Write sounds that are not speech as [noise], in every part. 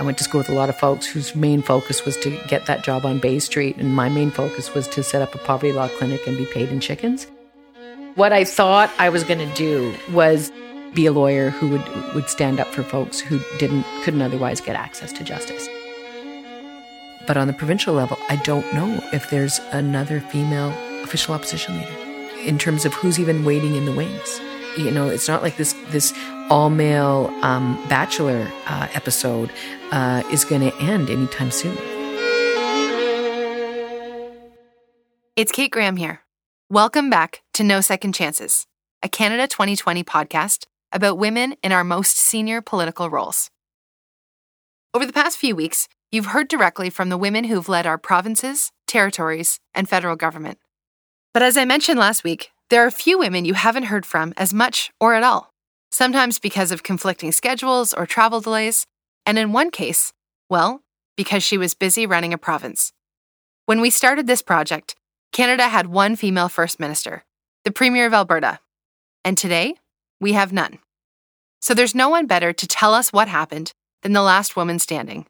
I went to school with a lot of folks whose main focus was to get that job on Bay Street, and my main focus was to set up a poverty law clinic and be paid in chickens. What I thought I was going to do was be a lawyer who would would stand up for folks who didn't couldn't otherwise get access to justice. But on the provincial level, I don't know if there's another female official opposition leader in terms of who's even waiting in the wings. You know, it's not like this this all male um, bachelor uh, episode uh, is going to end anytime soon. It's Kate Graham here. Welcome back to No Second Chances, a Canada 2020 podcast about women in our most senior political roles. Over the past few weeks, you've heard directly from the women who've led our provinces, territories, and federal government. But as I mentioned last week, there are a few women you haven't heard from as much or at all, sometimes because of conflicting schedules or travel delays, and in one case, well, because she was busy running a province. When we started this project, Canada had one female First Minister, the Premier of Alberta, and today we have none. So there's no one better to tell us what happened than the last woman standing.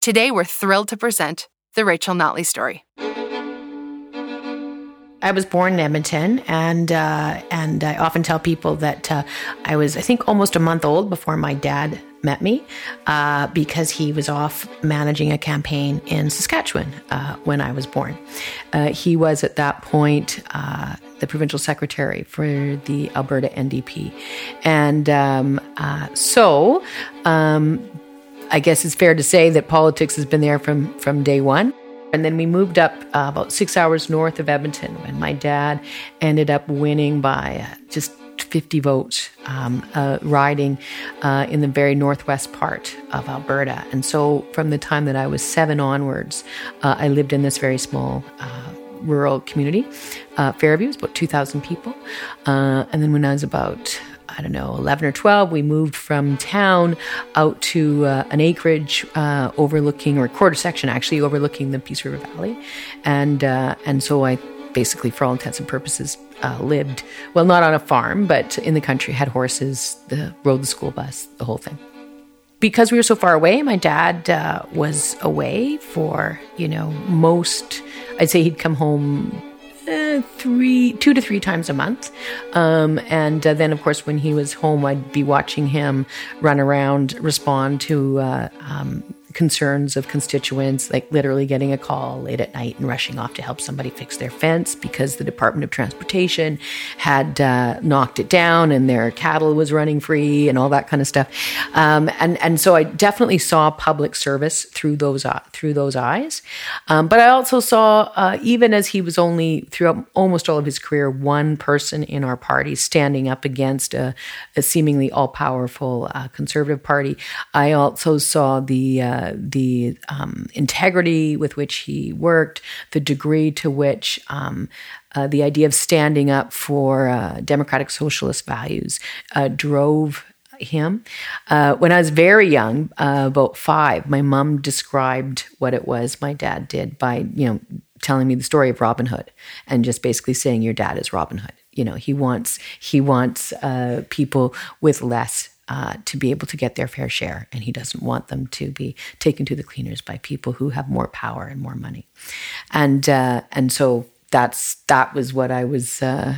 Today we're thrilled to present the Rachel Notley story. I was born in Edmonton, and uh, and I often tell people that uh, I was, I think, almost a month old before my dad met me, uh, because he was off managing a campaign in Saskatchewan uh, when I was born. Uh, he was at that point uh, the provincial secretary for the Alberta NDP, and um, so. Um, I guess it's fair to say that politics has been there from, from day one. And then we moved up uh, about six hours north of Edmonton and my dad ended up winning by uh, just 50 votes, um, uh, riding uh, in the very northwest part of Alberta. And so from the time that I was seven onwards, uh, I lived in this very small uh, rural community. Fairview is about 2,000 people. and then when I was about I don't know, 11 or 12, we moved from town out to uh, an acreage uh, overlooking, or a quarter section actually, overlooking the Peace River Valley. And, uh, and so I basically, for all intents and purposes, uh, lived, well, not on a farm, but in the country, had horses, the, rode the school bus, the whole thing. Because we were so far away, my dad uh, was away for, you know, most, I'd say he'd come home uh, three, two to three times a month. Um, and uh, then, of course, when he was home, I'd be watching him run around, respond to uh, um, concerns of constituents, like literally getting a call late at night and rushing off to help somebody fix their fence because the Department of Transportation had uh, knocked it down and their cattle was running free and all that kind of stuff. Um, and and so I definitely saw public service through those uh, through those eyes. Um, but I also saw, uh, even as he was only throughout almost all of his career, one person in our party standing up against a, a seemingly all powerful uh, conservative party. I also saw the the um, integrity with which he worked, the degree to which um, uh, the idea of standing up for uh, democratic socialist values uh, drove him. Uh, when I was very young, uh, about five, my mom described what it was my dad did by, you know, telling me the story of Robin Hood and just basically saying your dad is Robin Hood. You know, he wants he wants people with less uh, to be able to get their fair share. And he doesn't want them to be taken to the cleaners by people who have more power and more money. And uh, and so that's that was what I was uh,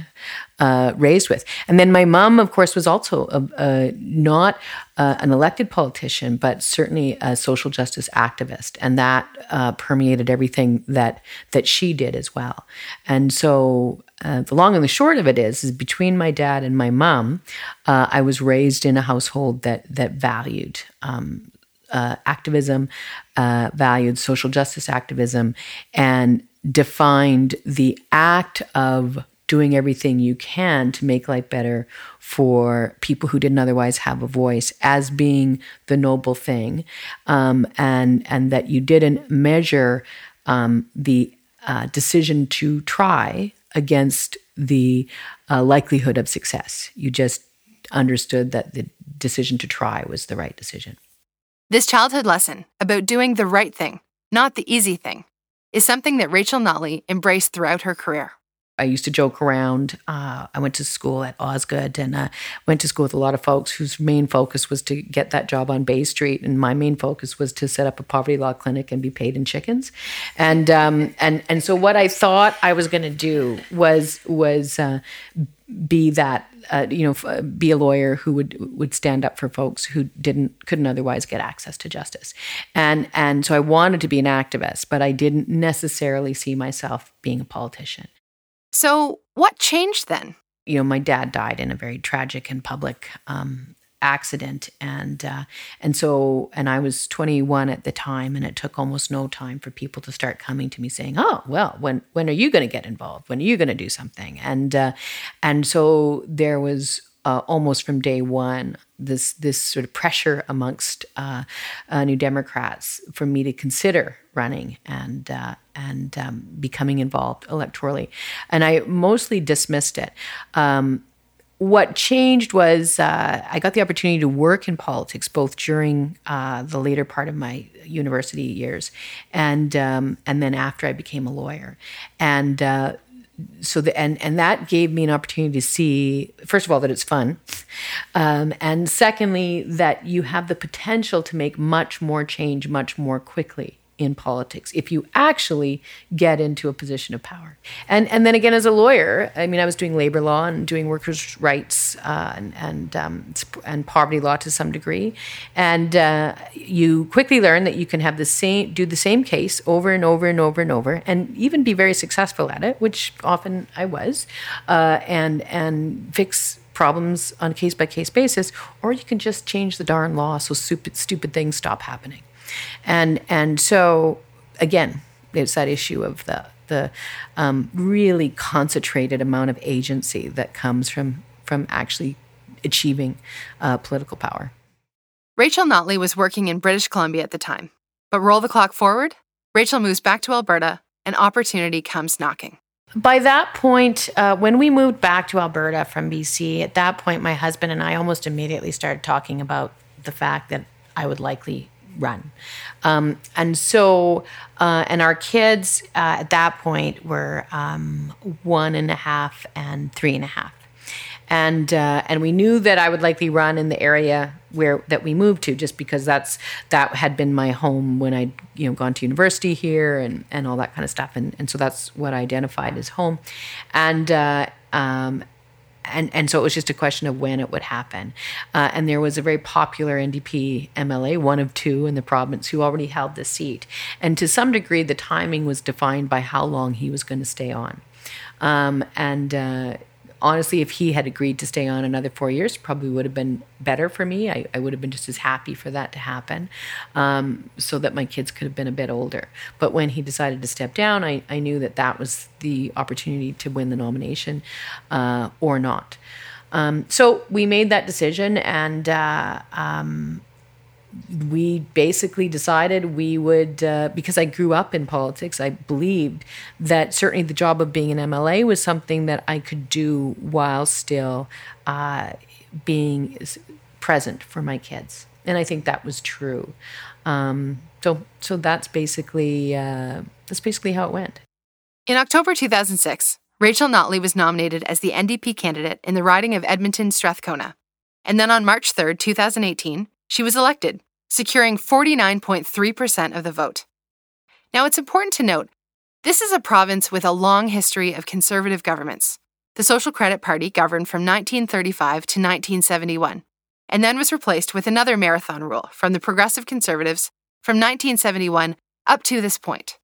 uh, raised with. And then my mom, of course, was also a, a, not uh, an elected politician, but certainly a social justice activist, and that uh, permeated everything that that she did as well. And so. Uh, the long and the short of it is, is between my dad and my mom, uh, I was raised in a household that that valued um, uh, activism, uh, valued social justice activism, and defined the act of doing everything you can to make life better for people who didn't otherwise have a voice as being the noble thing, um, and and that you didn't measure um, the uh, decision to try against the uh, likelihood of success. You just understood that the decision to try was the right decision. This childhood lesson about doing the right thing, not the easy thing, is something that Rachel Notley embraced throughout her career. I used to joke around. Uh, I went to school at Osgoode and uh, went to school with a lot of folks whose main focus was to get that job on Bay Street, and my main focus was to set up a poverty law clinic and be paid in chickens. And um, and and so what I thought I was going to do was was uh, be that uh, you know be a lawyer who would would stand up for folks who didn't couldn't otherwise get access to justice and and so I wanted to be an activist but I didn't necessarily see myself being a politician so, what changed then? You know, my dad died in a very tragic and public um, accident, and uh, and so and I was 21 at the time, and it took almost no time for people to start coming to me saying, "Oh, well, when when are you going to get involved? When are you going to do something?" And uh, and so there was uh, almost from day one this this sort of pressure amongst uh, uh, New Democrats for me to consider running and uh, and um, becoming involved electorally, and I mostly dismissed it. Um, what changed was uh, I got the opportunity to work in politics both during uh, the later part of my university years and um, and then after I became a lawyer, and so the, and and that gave me an opportunity to see first of all that it's fun. Um, and secondly that you have the potential to make much more change much more quickly in politics if you actually get into a position of power. And and then again, as a lawyer, I mean, I was doing labor law and doing workers' rights uh, and and, um, and poverty law to some degree, and uh, you quickly learn that you can have the same do the same case over and over and over and over, and even be very successful at it, which often I was, uh, and and fix problems on a case by case basis, or you can just change the darn law so stupid stupid things stop happening and and so again, it's that issue of the the um, really concentrated amount of agency that comes from from actually achieving uh, political power. Rachel Notley was working in British Columbia at the time, but roll the clock forward. Rachel moves back to Alberta, and opportunity comes knocking. By that point, uh, when we moved back to Alberta from BC, at that point, my husband and I almost immediately started talking about the fact that I would likely run. Um, and so, uh, and our kids uh, at that point were um, one and a half and three and a half. And uh, and we knew that I would likely run in the area where that we moved to, just because that's that had been my home when I'd you know gone to university here and and all that kind of stuff, and and so that's what I identified as home, and uh, um, and and so it was just a question of when it would happen. Uh, and there was a very popular NDP MLA, one of two in the province, who already held the seat. And to some degree, the timing was defined by how long he was going to stay on. Um, and uh, honestly, if he had agreed to stay on another four years, probably would have been better for me. I, I would have been just as happy for that to happen um, so that my kids could have been a bit older. But when he decided to step down, I, I knew that that was the opportunity to win the nomination uh, or not. Um, so we made that decision, and uh, um, we basically decided we would, uh, because I grew up in politics, I believed that certainly the job of being an MLA was something that I could do while still uh, being present for my kids. And I think that was true. Um, so, so that's basically uh, that's basically how it went. In October 2006, Rachel Notley was nominated as the NDP candidate in the riding of Edmonton Strathcona. And then on March 3, 2018, she was elected, securing 49.3% of the vote. Now, it's important to note this is a province with a long history of conservative governments. The Social Credit Party governed from 1935 to 1971, and then was replaced with another marathon rule from the Progressive Conservatives from 1971 up to this point.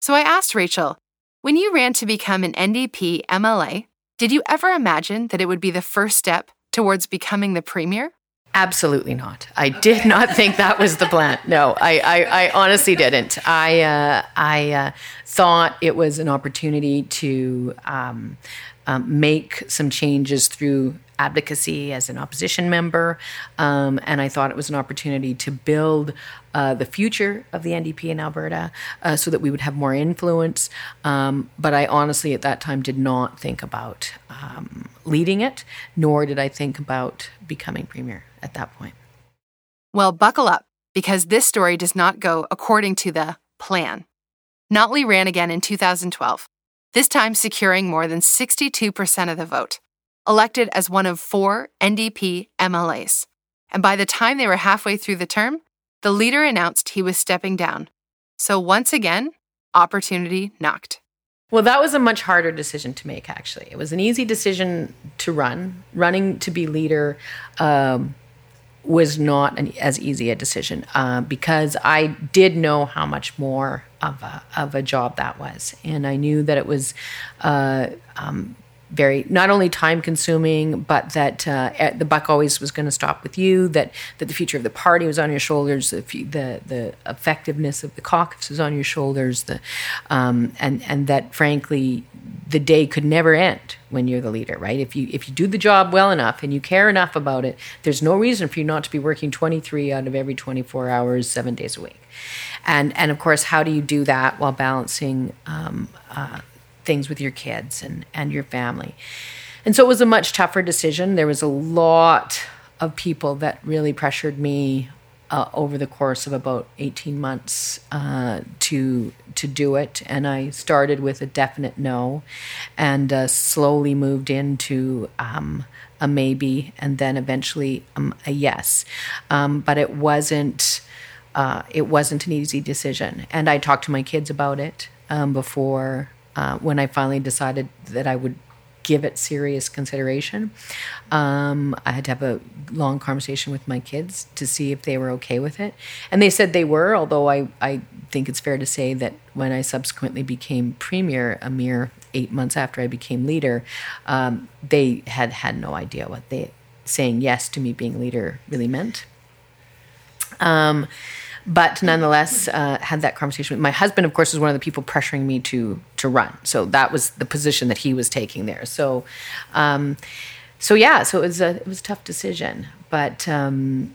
So I asked Rachel, when you ran to become an NDP MLA, did you ever imagine that it would be the first step towards becoming the premier? Absolutely not. I did not think that was the plan. No, I, I, I honestly didn't. I, uh, I uh, thought it was an opportunity to um, um, make some changes through advocacy as an opposition member. Um, and I thought it was an opportunity to build uh, the future of the NDP in Alberta uh, so that we would have more influence. Um, but I honestly, at that time, did not think about um, leading it, nor did I think about becoming premier at that point. Well, buckle up because this story does not go according to the plan. Notley ran again in 2012. this time securing more than 62% of the vote, elected as one of four NDP MLAs. And by the time they were halfway through the term, the leader announced he was stepping down. So once again, opportunity knocked. Well, that was a much harder decision to make, actually. It was an easy decision to run. Running to be leader um, was not an, as easy a decision uh, because I did know how much more of a, of a job that was. And I knew that it was uh, um, very not only time consuming, but that uh, the buck always was going to stop with you. That that the future of the party was on your shoulders. The the, the effectiveness of the caucus was on your shoulders. The um, and and that frankly, the day could never end when you're the leader, right? If you if you do the job well enough and you care enough about it, there's no reason for you not to be working 23 out of every 24 hours, seven days a week. And and of course, how do you do that while balancing? Um, uh, things with your kids and, and your family. And so it was a much tougher decision. There was a lot of people that really pressured me uh, over the course of about 18 months uh, to to do it. And I started with a definite no and uh, slowly moved into um, a maybe and then eventually um, a yes. Um, but it wasn't. Uh, it wasn't an easy decision, and I talked to my kids about it um, before uh, when I finally decided that I would give it serious consideration. Um, I had to have a long conversation with my kids to see if they were okay with it. And they said they were, although I, I think it's fair to say that when I subsequently became premier, a mere eight months after I became leader, um, they had had no idea what they saying yes to me being leader really meant. Um, but nonetheless uh, had that conversation with my husband of course was one of the people pressuring me to to run. So that was the position that he was taking there. So um, so yeah so it was a it was a tough decision. But um,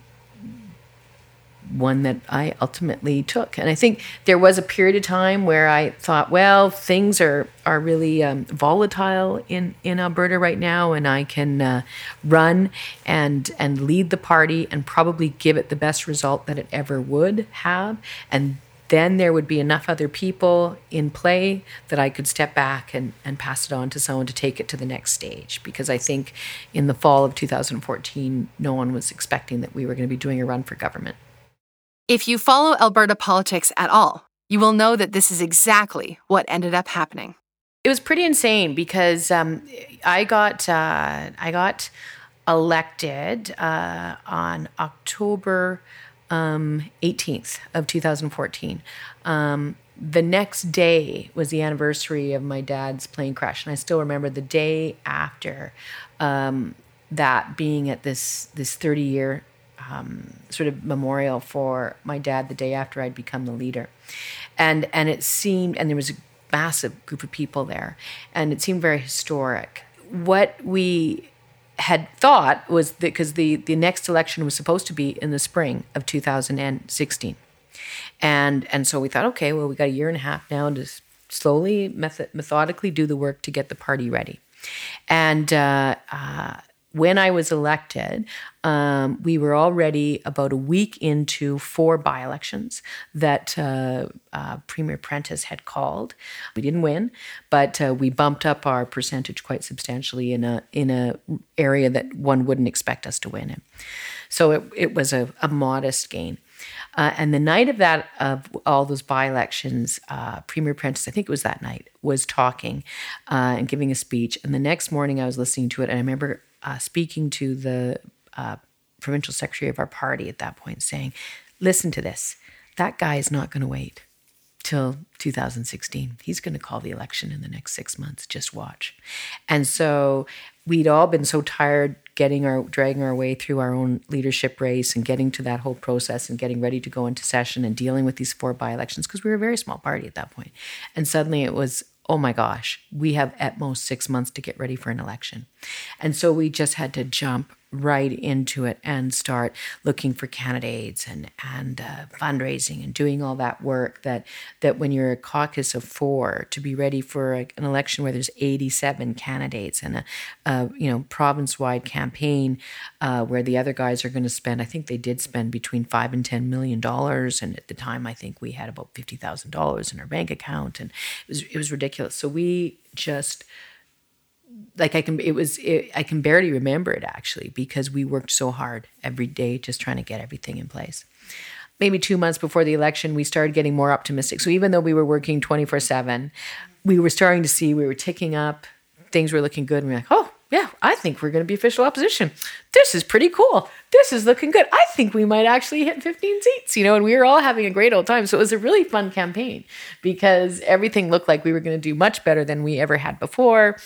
one that I ultimately took. And I think there was a period of time where I thought, well, things are are really um, volatile in in Alberta right now, and I can uh, run and and lead the party and probably give it the best result that it ever would have, and. Then there would be enough other people in play that I could step back and, and pass it on to someone to take it to the next stage. Because I think in the fall of 2014, no one was expecting that we were going to be doing a run for government. If you follow Alberta politics at all, you will know that this is exactly what ended up happening. It was pretty insane because um, I got uh, I got elected uh, on October um, 18th of 2014. Um, the next day was the anniversary of my dad's plane crash, and I still remember the day after um, that being at this this 30 year um, sort of memorial for my dad the day after I'd become the leader, and and it seemed and there was a massive group of people there, and it seemed very historic. What we had thought was that because the the next election was supposed to be in the spring of 2016, and and so we thought, okay, well we got a year and a half now to slowly method, methodically do the work to get the party ready, and. Uh, uh, when I was elected, um, we were already about a week into four by elections that uh, uh, Premier Prentice had called. We didn't win, but uh, we bumped up our percentage quite substantially in a in a area that one wouldn't expect us to win in. So it, it was a, a modest gain. Uh, and the night of that, of all those by elections, uh, Premier Prentice, I think it was that night, was talking uh, and giving a speech. And the next morning, I was listening to it, and I remember uh, speaking to the uh, provincial secretary of our party at that point, saying, "Listen to this. That guy is not going to wait." till 2016. He's going to call the election in the next six months. Just watch. And so we'd all been so tired getting our dragging our way through our own leadership race and getting to that whole process and getting ready to go into session and dealing with these four by-elections because we were a very small party at that point. And suddenly it was oh my gosh, we have at most six months to get ready for an election. And so we just had to jump right into it and start looking for candidates and and uh, fundraising and doing all that work that that when you're a caucus of four to be ready for a, an election where there's 87 candidates and a, a you know province wide campaign uh, where the other guys are going to spend I think they did spend between five and ten million dollars and at the time I think we had about fifty thousand dollars in our bank account and it was it was ridiculous. So we just like I can it was it, I can barely remember it actually because we worked so hard every day just trying to get everything in place. Maybe 2 months before the election we started getting more optimistic. So even though we were working 24/7, we were starting to see we were ticking up, things were looking good and we we're like, "Oh, yeah, I think we're going to be official opposition. This is pretty cool. This is looking good. I think we might actually hit 15 seats, you know, and we were all having a great old time. So it was a really fun campaign because everything looked like we were going to do much better than we ever had before.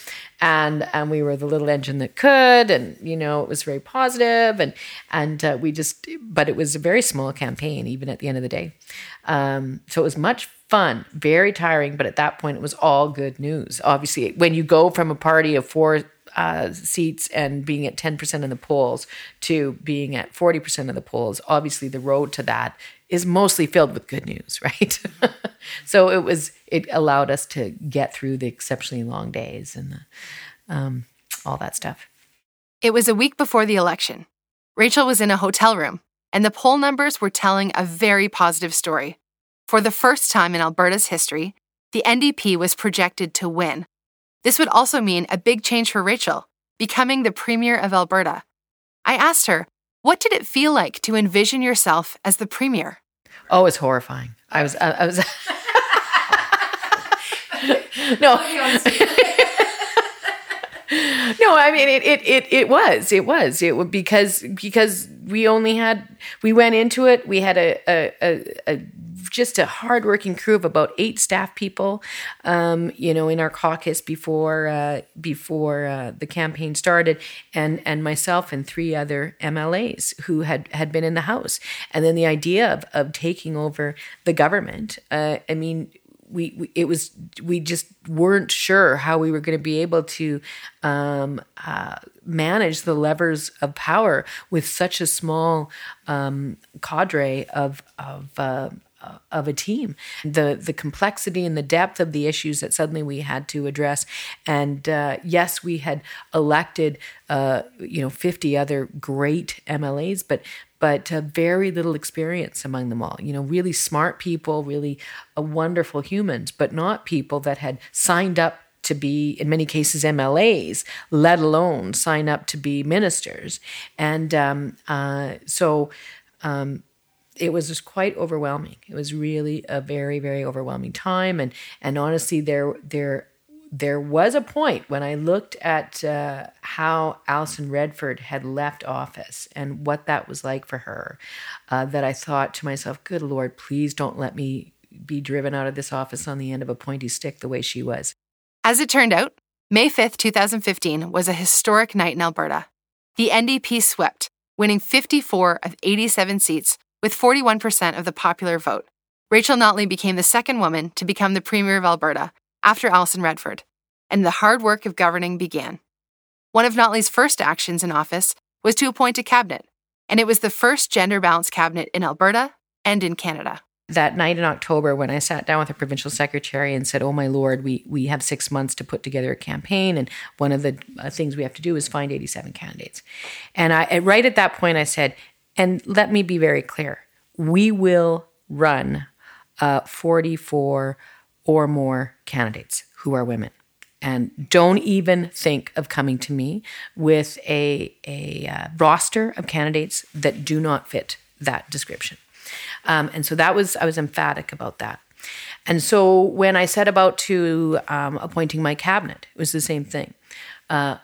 And, and we were the little engine that could, and, you know, it was very positive and, and uh, we just, but it was a very small campaign, even at the end of the day. Um, so it was much fun, very tiring, but at that point it was all good news. Obviously, when you go from a party of four uh, seats and being at 10% in the polls to being at 40% of the polls, obviously the road to that is mostly filled with good news, [laughs] right? [laughs] so it was, it allowed us to get through the exceptionally long days and the, um, all that stuff. It was a week before the election. Rachel was in a hotel room, and the poll numbers were telling a very positive story. For the first time in Alberta's history, the NDP was projected to win this would also mean a big change for Rachel, becoming the Premier of Alberta. I asked her, what did it feel like to envision yourself as the Premier? Oh, it's horrifying. I was, I, I was. [laughs] no. [laughs] no, I mean it, it. It it was. It was. It because because we only had we went into it. We had a a, a, a just a hardworking crew of about eight staff people, um, you know, in our caucus before uh, before uh, the campaign started, and and myself and three other MLAs who had had been in the House, and then the idea of of taking over the government. Uh, I mean, we, we, it was we just weren't sure how we were going to be able to um, uh, manage the levers of power with such a small um, cadre of of uh, of a team. The the complexity and the depth of the issues that suddenly we had to address. And uh, yes, we had elected uh, you know 50 other great MLAs, but but uh, very little experience among them all. You know, really smart people, really uh, wonderful humans, but not people that had signed up to be, in many cases, MLAs, let alone sign up to be ministers. And um, uh, so um, it was just quite overwhelming. It was really a very, very overwhelming time. And and honestly, there there there was a point when I looked at uh, how Alison Redford had left office and what that was like for her, uh, that I thought to myself, "Good Lord, please don't let me be driven out of this office on the end of a pointy stick the way she was." As it turned out, May 5th, 2015 was a historic night in Alberta. The NDP swept, winning 54 of 87 seats with 41% of the popular vote. Rachel Notley became the second woman to become the Premier of Alberta after Alison Redford, and the hard work of governing began. One of Notley's first actions in office was to appoint a cabinet, and it was the first gender balanced cabinet in Alberta and in Canada. That night in October, when I sat down with the provincial secretary and said, "Oh my lord, we we have six months to put together a campaign, and one of the uh, things we have to do is find 87 candidates," and I right at that point I said, and let me be very clear we will run uh, 44 or more candidates who are women. And don't even think of coming to me with a, a uh, roster of candidates that do not fit that description. Um, and so that was, I was emphatic about that. And so when I set about to um, appointing my cabinet, it was the same thing. Uh,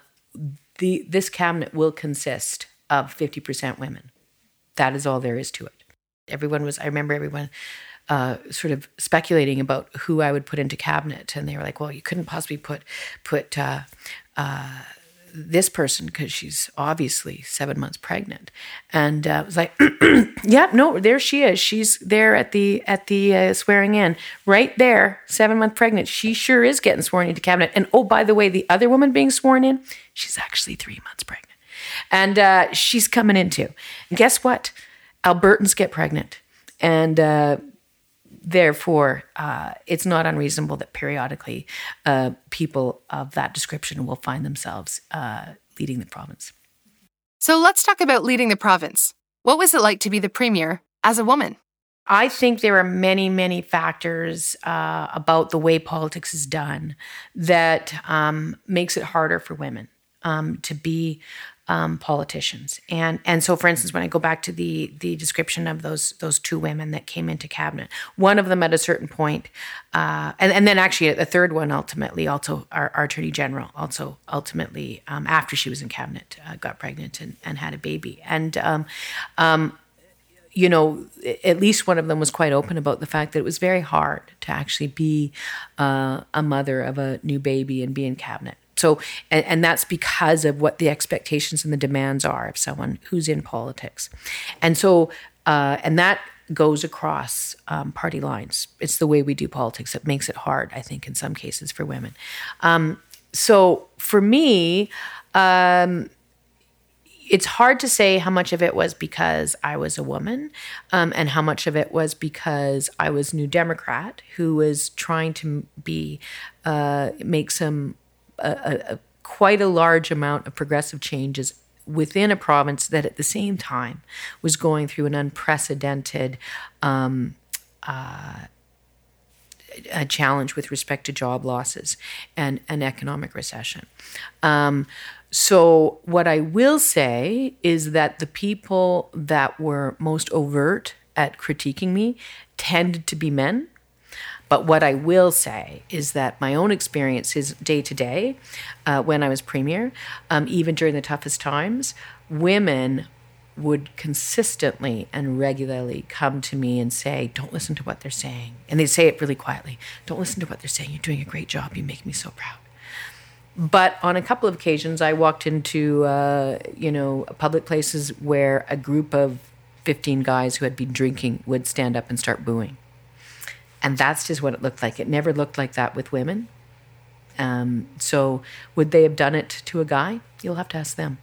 the, this cabinet will consist of 50% women. That is all there is to it. Everyone was, I remember everyone uh, sort of speculating about who I would put into cabinet, and they were like, "Well, you couldn't possibly put put uh, uh, this person because she's obviously seven months pregnant." And uh, I was like, [clears throat] "Yeah, no, there she is. She's there at the at the uh, swearing in, right there, seven month pregnant. She sure is getting sworn into cabinet. And oh, by the way, the other woman being sworn in, she's actually three months pregnant." And uh, she's coming into. And guess what? Albertans get pregnant. And uh, therefore, uh, it's not unreasonable that periodically uh, people of that description will find themselves uh, leading the province. So let's talk about leading the province. What was it like to be the premier as a woman? I think there are many, many factors uh, about the way politics is done that um, makes it harder for women um, to be um, politicians. And and so, for instance, when I go back to the the description of those those two women that came into cabinet, one of them at a certain point, uh, and and then actually a third one ultimately also our, our attorney general also ultimately um, after she was in cabinet uh, got pregnant and, and had a baby and. Um, um, you know, at least one of them was quite open about the fact that it was very hard to actually be uh, a mother of a new baby and be in cabinet. So, and, and that's because of what the expectations and the demands are of someone who's in politics. And so, uh, and that goes across um, party lines. It's the way we do politics that makes it hard, I think, in some cases for women. Um, so for me, um, it's hard to say how much of it was because I was a woman um, and how much of it was because I was New Democrat who was trying to be uh, make some a, a, quite a large amount of progressive changes within a province that at the same time was going through an unprecedented um, uh, a challenge with respect to job losses and an economic recession. Um, so, what I will say is that the people that were most overt at critiquing me tended to be men. But what I will say is that my own experiences day to day, uh, when I was premier, um, even during the toughest times, women would consistently and regularly come to me and say, Don't listen to what they're saying. And they'd say it really quietly Don't listen to what they're saying. You're doing a great job. You make me so proud. But on a couple of occasions, I walked into, uh, you know, public places where a group of 15 guys who had been drinking would stand up and start booing. And that's just what it looked like. It never looked like that with women. Um, so, would they have done it to a guy? You'll have to ask them.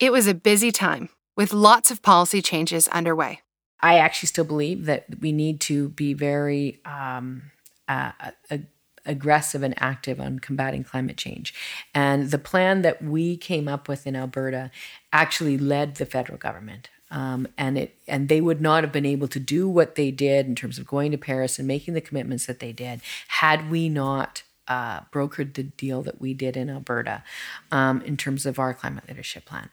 It was a busy time with lots of policy changes underway. I actually still believe that we need to be very um, uh, uh, aggressive and active on combating climate change. And the plan that we came up with in Alberta actually led the federal government. Um, and it and they would not have been able to do what they did in terms of going to Paris and making the commitments that they did had we not uh, brokered the deal that we did in Alberta um, in terms of our climate leadership plan,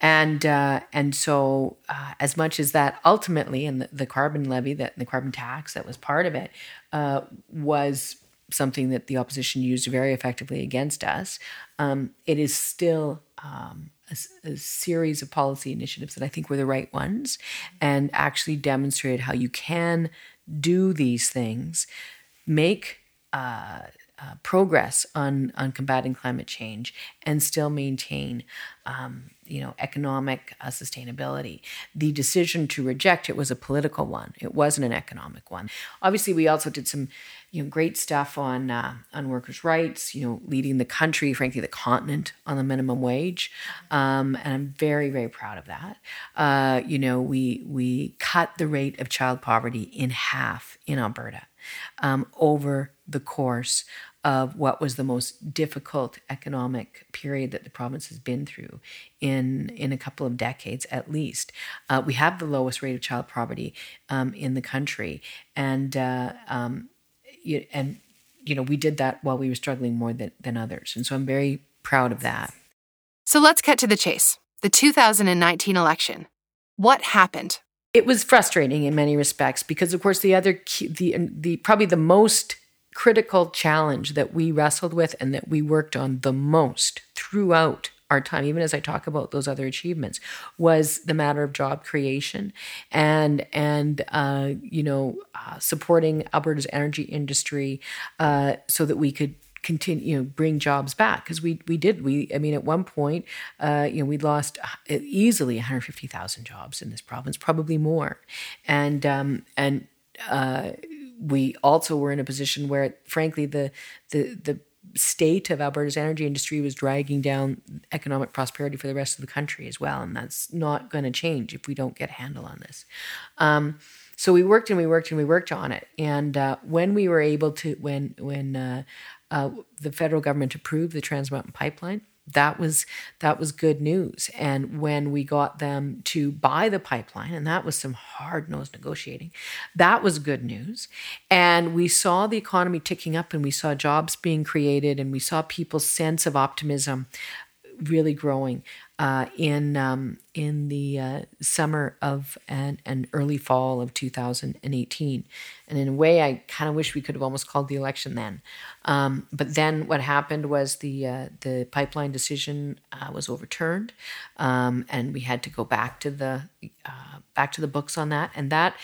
and uh, and so uh, as much as that ultimately and the, the, carbon levy that the carbon tax that was part of it uh, was something that the opposition used very effectively against us, um, it is still um, a, a, series of policy initiatives that I think were the right ones and actually demonstrated how you can do these things, make uh, uh, progress on, on combating climate change, and still maintain um, you know economic uh, sustainability. The decision to reject it was a political one. It wasn't an economic one. Obviously, we also did some you know great stuff on uh, on workers' rights. You know, leading the country, frankly, the continent on the minimum wage, um, and I'm very very proud of that. Uh, you know, we we cut the rate of child poverty in half in Alberta um, over the course of what was the most difficult economic period that the province has been through in in a couple of decades at least. Uh, we have the lowest rate of child poverty um, in the country, and uh, um, you, and you know we did that while we were struggling more than, than others, and so I'm very proud of that. So let's cut to the chase. The 2019 election. What happened? It was frustrating in many respects because, of course, the other key, the the probably the most critical challenge that we wrestled with and that we worked on the most throughout our time, even as I talk about those other achievements, was the matter of job creation and and uh, you know uh, supporting Alberta's energy industry uh, so that we could continue you know bring jobs back. Because we we did we I mean at one point uh, you know we lost uh, easily 150,000 jobs in this province probably more. And um, and uh, we also were in a position where, frankly, the the the state of Alberta's energy industry was dragging down economic prosperity for the rest of the country as well. And that's not going to change if we don't get a handle on this. Um, so we worked and we worked and we worked on it. And uh, when we were able to, when when uh, uh, the federal government approved the Trans Mountain Pipeline, that was that was good news. And when we got them to buy the pipeline, and that was some hard nosed negotiating, that was good news. And we saw the economy ticking up, and we saw jobs being created, and we saw people's sense of optimism really growing uh, in um, in the uh, summer of and, and early fall of 2018. And in a way, I kind of wish we could have almost called the election then. Um, but then what happened was the uh, the pipeline decision uh, was overturned, um, and we had to go back to the uh, back to the books on that. And that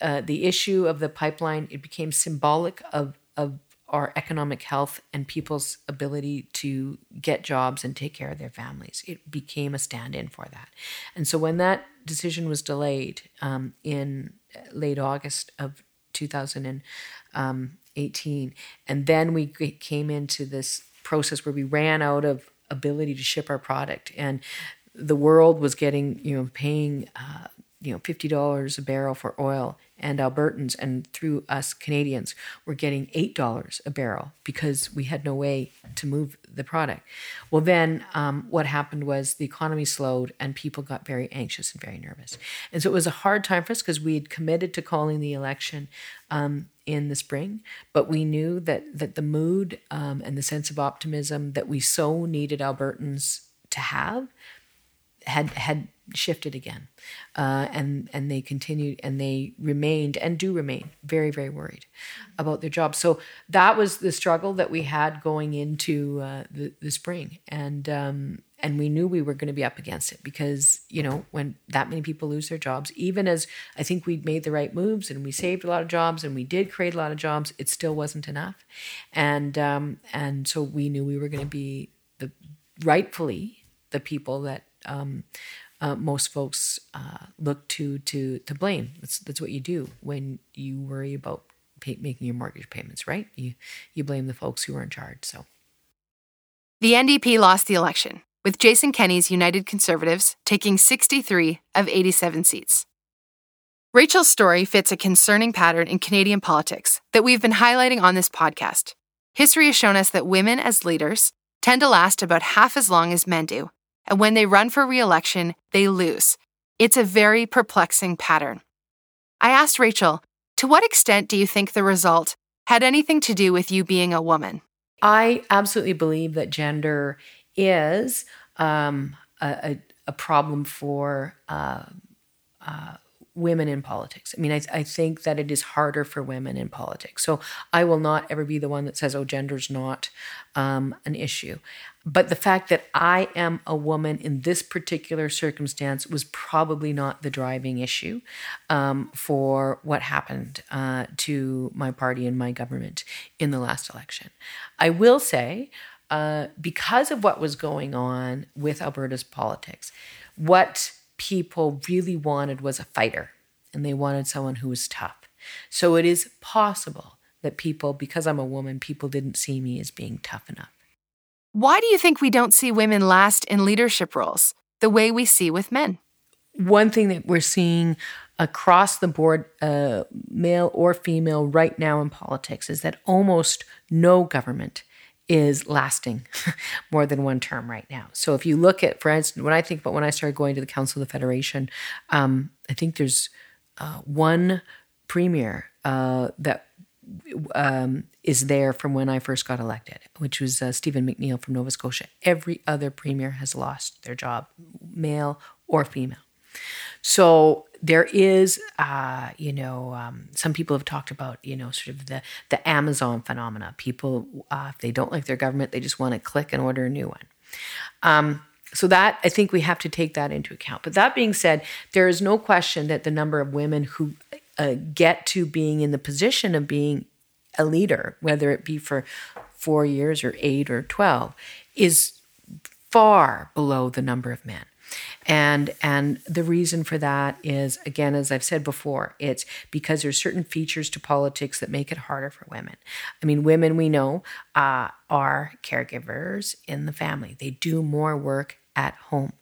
uh, the issue of the pipeline it became symbolic of of our economic health and people's ability to get jobs and take care of their families. It became a stand in for that. And so when that decision was delayed um, in late August of 2018, and then we came into this process where we ran out of ability to ship our product and the world was getting, you know, paying, uh, you know, $50 a barrel for oil and Albertans and through us Canadians were getting $8 a barrel because we had no way to move the product. Well, then um, what happened was the economy slowed and people got very anxious and very nervous. And so it was a hard time for us because we had committed to calling the election um, in the spring, but we knew that, that the mood um, and the sense of optimism that we so needed Albertans to have had had shifted again, uh, and and they continued and they remained and do remain very very worried about their jobs. So that was the struggle that we had going into uh, the the spring, and um, and we knew we were going to be up against it because you know when that many people lose their jobs, even as I think we'd made the right moves and we saved a lot of jobs and we did create a lot of jobs, it still wasn't enough, and um, and so we knew we were going to be the rightfully the people that um, uh, most folks uh, look to to to blame. That's that's what you do when you worry about pay, making your mortgage payments, right? You you blame the folks who are in charge. So the NDP lost the election with Jason Kenney's United Conservatives taking 63 of 87 seats. Rachel's story fits a concerning pattern in Canadian politics that we've been highlighting on this podcast. History has shown us that women as leaders tend to last about half as long as men do and when they run for re election, they lose. It's a very perplexing pattern. I asked Rachel, to what extent do you think the result had anything to do with you being a woman? I absolutely believe that gender is um, a, a, problem for uh, uh, women in politics. I mean, I, I, think that it is harder for women in politics. So I will not ever be the one that says, oh, gender's not um, an issue. But the fact that I am a woman in this particular circumstance was probably not the driving issue um, for what happened uh, to my party and my government in the last election. I will say, uh, because of what was going on with Alberta's politics, what people really wanted was a fighter and they wanted someone who was tough. So it is possible that people, because I'm a woman, people didn't see me as being tough enough. Why do you think we don't see women last in leadership roles the way we see with men? One thing that we're seeing across the board, uh, male or female, right now in politics is that almost no government is lasting [laughs] more than one term right now. So if you look at, for instance, when I think about when I started going to the Council of the Federation, um, I think there's uh, one premier uh, that um, is there from when I first got elected, which was uh, Stephen McNeil from Nova Scotia. Every other premier has lost their job, male or female. So there is, uh, you know, um, some people have talked about, you know, sort of the the Amazon phenomena. People, uh, if they don't like their government, they just want to click and order a new one. Um, so that I think we have to take that into account. But that being said, there is no question that the number of women who uh, get to being in the position of being a leader, whether it be for four years or eight or twelve, is far below the number of men. and and the reason for that is again as i've said before it's because there's certain features to politics that make it harder for women i mean women we know uh, are caregivers in the family they do more work at home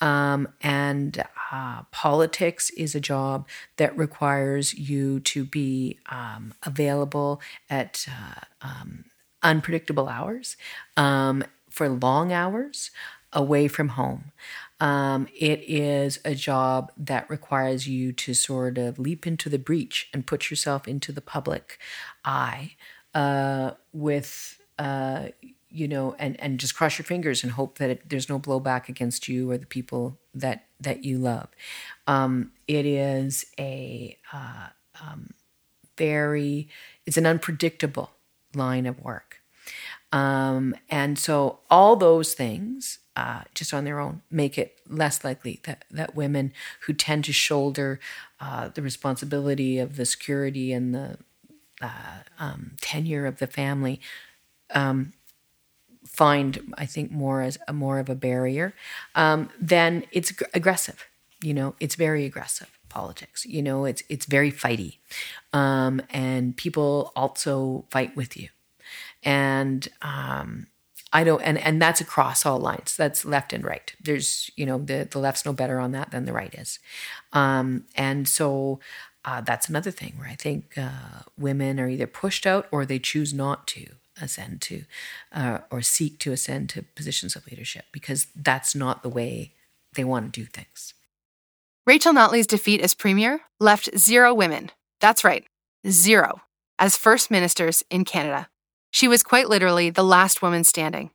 um, and uh, politics is a job that requires you to be um, available at uh, um, unpredictable hours um, for long hours away from home. Um, it is a job that requires you to sort of leap into the breach and put yourself into the public eye uh, with, uh, you know, and, and just cross your fingers and hope that it, there's no blowback against you or the people that, that you love. Um, it is a uh, um, very, it's an unpredictable line of work. Um, and so all those things uh, just on their own make it less likely that, that women who tend to shoulder uh, the responsibility of the security and the uh, um, tenure of the family um, find, I think, more as a more of a barrier. Um, then it's aggressive. You know, it's very aggressive politics. You know, it's it's very fighty, um, and people also fight with you, and um, I don't, and and that's across all lines. That's left and right. There's, you know, the the left's no better on that than the right is, um, and so uh, that's another thing where I think uh, women are either pushed out or they choose not to ascend to, uh, or seek to ascend to positions of leadership because that's not the way they want to do things. Rachel Notley's defeat as premier left zero women. That's right, zero, as first ministers in Canada. She was quite literally the last woman standing.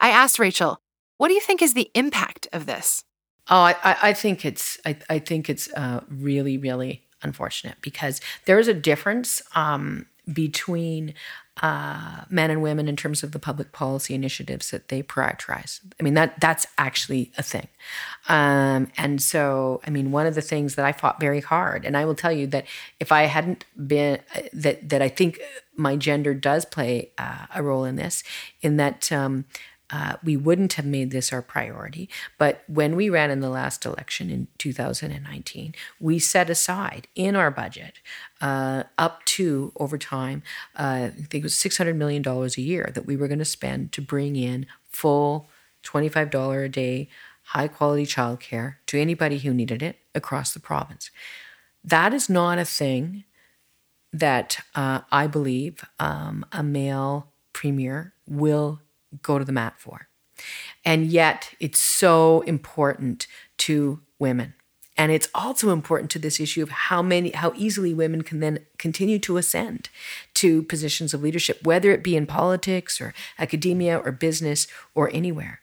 I asked Rachel, what do you think is the impact of this? Oh, I, I think it's I, I think it's uh, really really unfortunate because there is a difference um, between uh, men and women in terms of the public policy initiatives that they prioritize. I mean that that's actually a thing, um, and so I mean one of the things that I fought very hard, and I will tell you that if I hadn't been that that I think my gender does play uh, a role in this, in that. Um, uh, we wouldn't have made this our priority. But when we ran in the last election in 2019, we set aside in our budget uh, up to over time, uh, I think it was $600 million a year that we were going to spend to bring in full $25 a day, high quality childcare to anybody who needed it across the province. That is not a thing that uh, I believe um, a male premier will go to the mat for. And yet, it's so important to women. And it's also important to this issue of how many, how easily women can then continue to ascend to positions of leadership, whether it be in politics or academia or business or anywhere.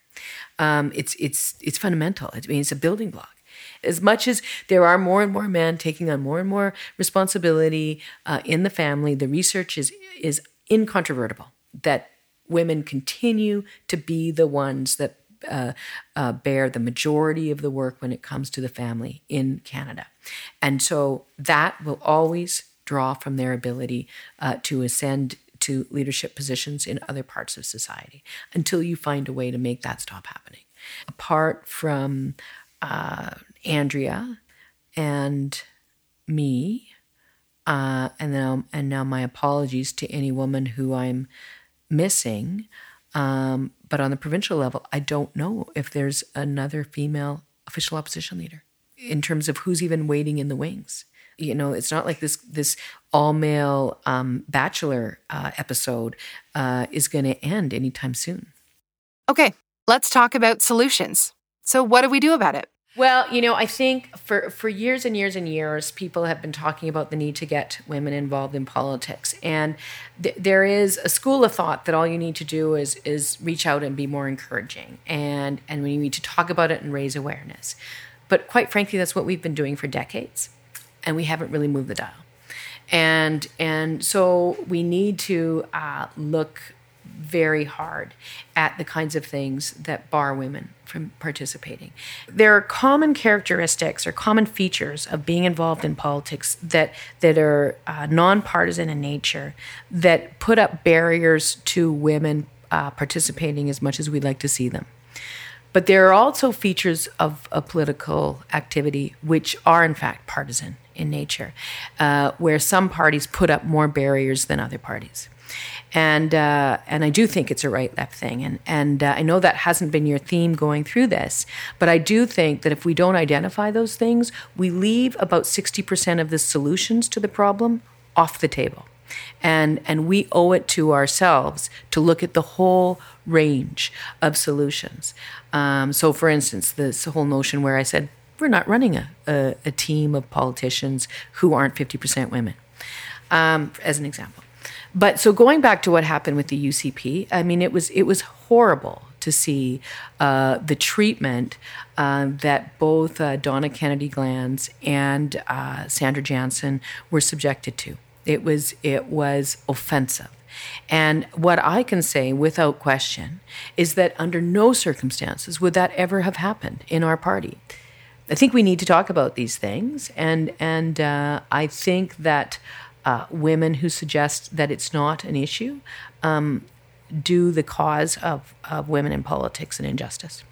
Um, it's it's it's fundamental. I mean, it's a building block. As much as there are more and more men taking on more and more responsibility uh, in the family, the research is is incontrovertible that women continue to be the ones that uh, uh, bear the majority of the work when it comes to the family in Canada. And so that will always draw from their ability uh, to ascend to leadership positions in other parts of society until you find a way to make that stop happening. Apart from uh, Andrea and me, uh, and now and now my apologies to any woman who I'm missing. Um, but on the provincial level, I don't know if there's another female official opposition leader in terms of who's even waiting in the wings. You know, it's not like this this all male um, bachelor uh, episode uh, is going to end anytime soon. Okay, let's talk about solutions. So, what do we do about it? Well, you know, I think for, for years and years and years, people have been talking about the need to get women involved in politics. And th- there is a school of thought that all you need to do is, is reach out and be more encouraging. And, and we need to talk about it and raise awareness. But quite frankly, that's what we've been doing for decades. And we haven't really moved the dial. And, and so we need to uh, look very hard at the kinds of things that bar women from participating. There are common characteristics or common features of being involved in politics that that are uh, nonpartisan in nature that put up barriers to women uh, participating as much as we'd like to see them. but there are also features of a political activity which are, in fact, partisan in nature, uh, where some parties put up more barriers than other parties. And uh, and I do think it's a right left thing, and and uh, I know that hasn't been your theme going through this, but I do think that if we don't identify those things, we leave about sixty percent of the solutions to the problem off the table and and we owe it to ourselves to look at the whole range of solutions. Um, so, for instance, this whole notion where I said we're not running a, a, a team of politicians who aren't fifty percent women, um, as an example. But so going back to what happened with the UCP, I mean, it was it was horrible to see uh, the treatment uh, that both uh, Donna Kennedy Glans and uh, Sandra Jansen were subjected to. It was it was offensive. And what I can say without question is that under no circumstances would that ever have happened in our party. I think we need to talk about these things, and and uh, I think that uh, women who suggest that it's not an issue um, do the cause of, of women in politics an injustice.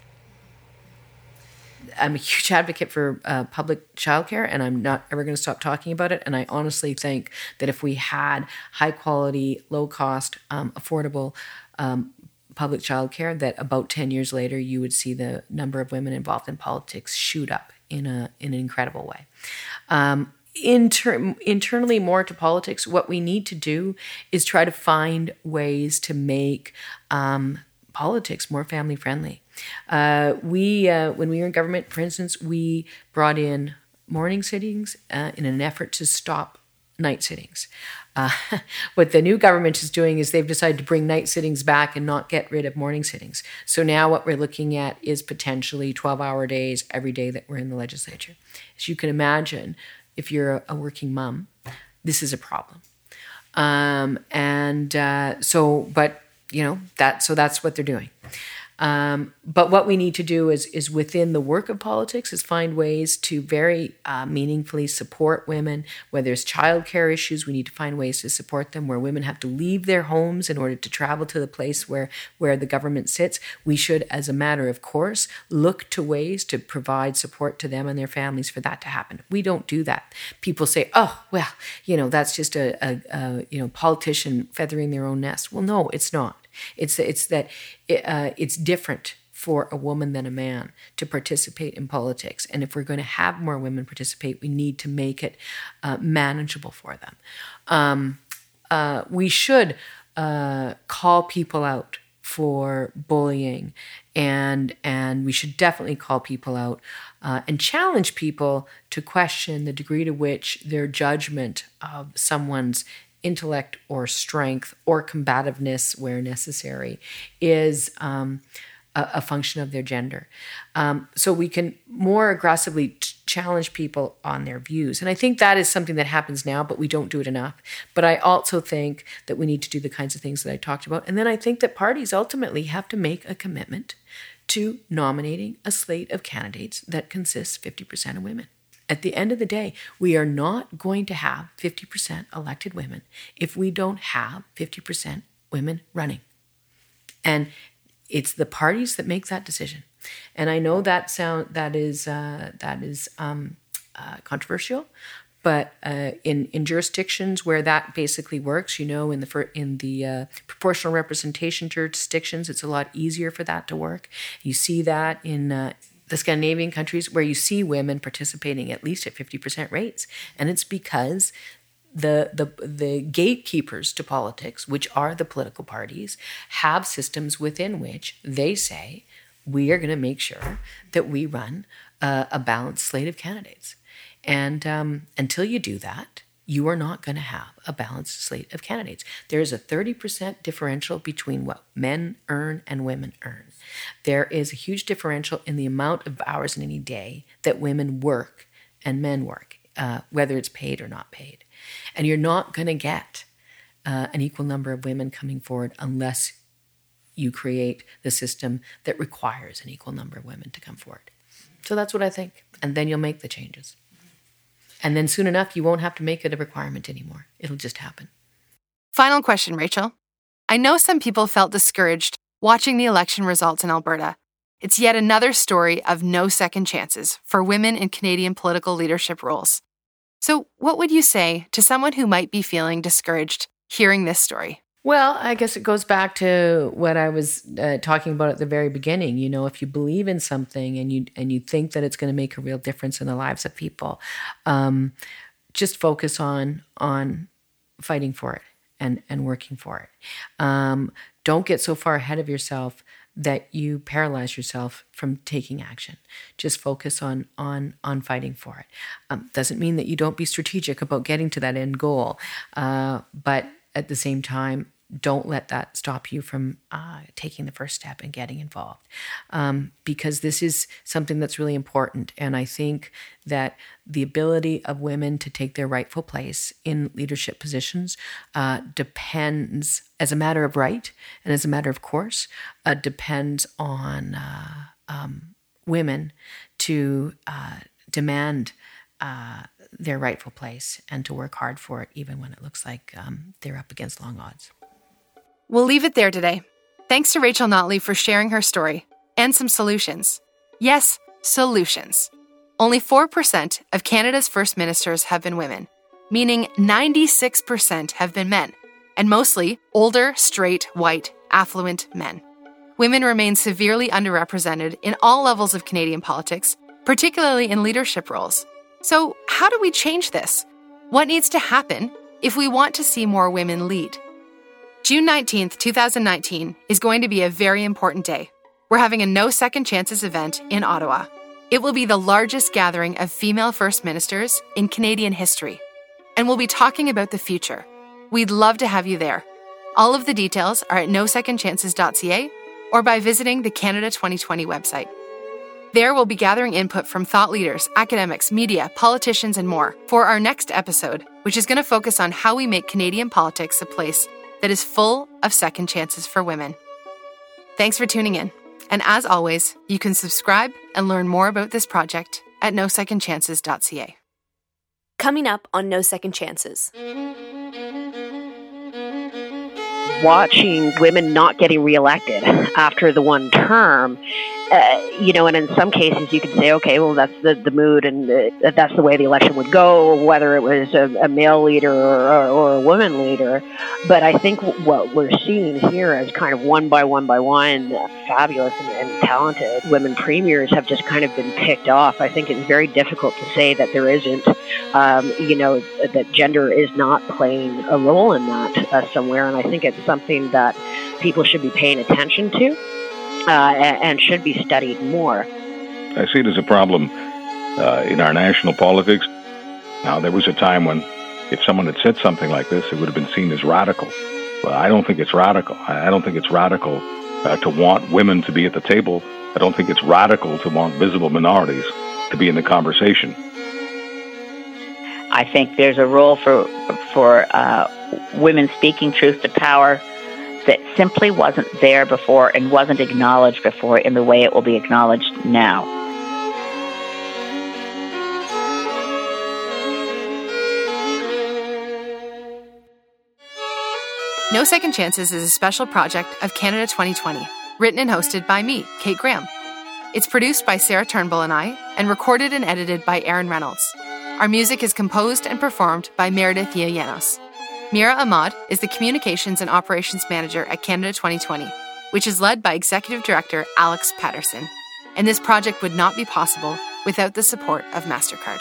I'm a huge advocate for uh, public childcare, and I'm not ever going to stop talking about it. And I honestly think that if we had high quality, low cost, um, affordable um, public childcare, that about 10 years later, you would see the number of women involved in politics shoot up in, a, in an incredible way. Um, inter- internally, more to politics, what we need to do is try to find ways to make um, politics more family friendly. Uh, we, uh, when we were in government, for instance, we brought in morning sittings uh, in an effort to stop night sittings. Uh, [laughs] what the new government is doing is they've decided to bring night sittings back and not get rid of morning sittings. So now what we're looking at is potentially 12 hour days every day that we're in the legislature. As you can imagine, if you're a working mom, this is a problem. Um, and uh, so, but you know that so that's what they're doing. Um, but what we need to do is is within the work of politics is find ways to very uh, meaningfully support women. Where there's childcare issues, we need to find ways to support them. Where women have to leave their homes in order to travel to the place where where the government sits, we should, as a matter of course, look to ways to provide support to them and their families for that to happen. We don't do that. People say, "Oh, well, you know, that's just a, a, a you know politician feathering their own nest." Well, no, it's not. It's it's that uh, it's different for a woman than a man to participate in politics, and if we're going to have more women participate, we need to make it uh, manageable for them. Um, uh, we should uh, call people out for bullying and and we should definitely call people out uh, and challenge people to question the degree to which their judgment of someone's intellect or strength or combativeness where necessary is um, a, a, function of their gender. Um, so we can more aggressively t- challenge people on their views. And I think that is something that happens now, but we don't do it enough. But I also think that we need to do the kinds of things that I talked about. And then I think that parties ultimately have to make a commitment to nominating a slate of candidates that consists 50% of women. At the end of the day, we are not going to have 50% elected women if we don't have 50% women running. And it's the parties that make that decision. And I know that sound that is uh, that is um, uh, controversial, but uh, in in jurisdictions where that basically works, you know, in the in the uh, proportional representation jurisdictions, it's a lot easier for that to work. You see that in uh, the Scandinavian countries where you see women participating at least at 50% rates. And it's because the, the, the gatekeepers to politics, which are the political parties, have systems within which they say, we are going to make sure that we run a, a balanced slate of candidates. And um, until you do that, you are not going to have a balanced slate of candidates. There is a 30% differential between what men earn and women earn. There is a huge differential in the amount of hours in any day that women work and men work, uh, whether it's paid or not paid. And you're not going to get uh, an equal number of women coming forward unless you create the system that requires an equal number of women to come forward. So that's what I think. And then you'll make the changes. And then soon enough, you won't have to make it a requirement anymore. It'll just happen. Final question, Rachel. I know some people felt discouraged watching the election results in Alberta. It's yet another story of no second chances for women in Canadian political leadership roles. So, what would you say to someone who might be feeling discouraged hearing this story? Well, I guess it goes back to what I was uh, talking about at the very beginning. You know, if you believe in something and you and you think that it's going to make a real difference in the lives of people, um, just focus on on fighting for it and and working for it. Um, don't get so far ahead of yourself that you paralyze yourself from taking action. Just focus on on on fighting for it. Um, doesn't mean that you don't be strategic about getting to that end goal, uh, but at the same time, don't let that stop you from uh, taking the first step and getting involved um, because this is something that's really important and i think that the ability of women to take their rightful place in leadership positions uh, depends as a matter of right and as a matter of course uh, depends on uh, um, women to uh, demand uh, their rightful place and to work hard for it, even when it looks like um, they're up against long odds. We'll leave it there today. Thanks to Rachel Notley for sharing her story and some solutions. Yes, solutions. Only 4% of Canada's first ministers have been women, meaning 96% have been men, and mostly older, straight, white, affluent men. Women remain severely underrepresented in all levels of Canadian politics, particularly in leadership roles. So, how do we change this? What needs to happen if we want to see more women lead? June 19th, 2019 is going to be a very important day. We're having a No Second Chances event in Ottawa. It will be the largest gathering of female First Ministers in Canadian history. And we'll be talking about the future. We'd love to have you there. All of the details are at nosecondchances.ca or by visiting the Canada 2020 website. There, we'll be gathering input from thought leaders, academics, media, politicians, and more for our next episode, which is going to focus on how we make Canadian politics a place that is full of second chances for women. Thanks for tuning in. And as always, you can subscribe and learn more about this project at nosecondchances.ca. Coming up on No Second Chances. Watching women not getting reelected after the one term uh, you know, and in some cases you could say, okay, well, that's the, the mood and the, that's the way the election would go, whether it was a, a male leader or, or, a woman leader. But I think what we're seeing here is kind of one by one by one, uh, fabulous and, and talented women premiers have just kind of been picked off. I think it's very difficult to say that there isn't, um, you know, that gender is not playing a role in that uh, somewhere. And I think it's something that people should be paying attention to uh, and should be studied more. I see it as a problem uh, in our national politics. Now, there was a time when if someone had said something like this, it would have been seen as radical. Well, I don't think it's radical. I don't think it's radical uh, to want women to be at the table. I don't think it's radical to want visible minorities to be in the conversation. I think there's a role for for uh, women speaking truth to power that simply wasn't there before and wasn't acknowledged before in the way it will be acknowledged now. No Second Chances is a special project of Canada 2020, written and hosted by me, Kate Graham. It's produced by Sarah Turnbull and I, and recorded and edited by Aaron Reynolds. Our music is composed and performed by Meredith Yanos. Mira Ahmad is the Communications and Operations Manager at Canada 2020, which is led by Executive Director Alex Patterson. And this project would not be possible without the support of MasterCard.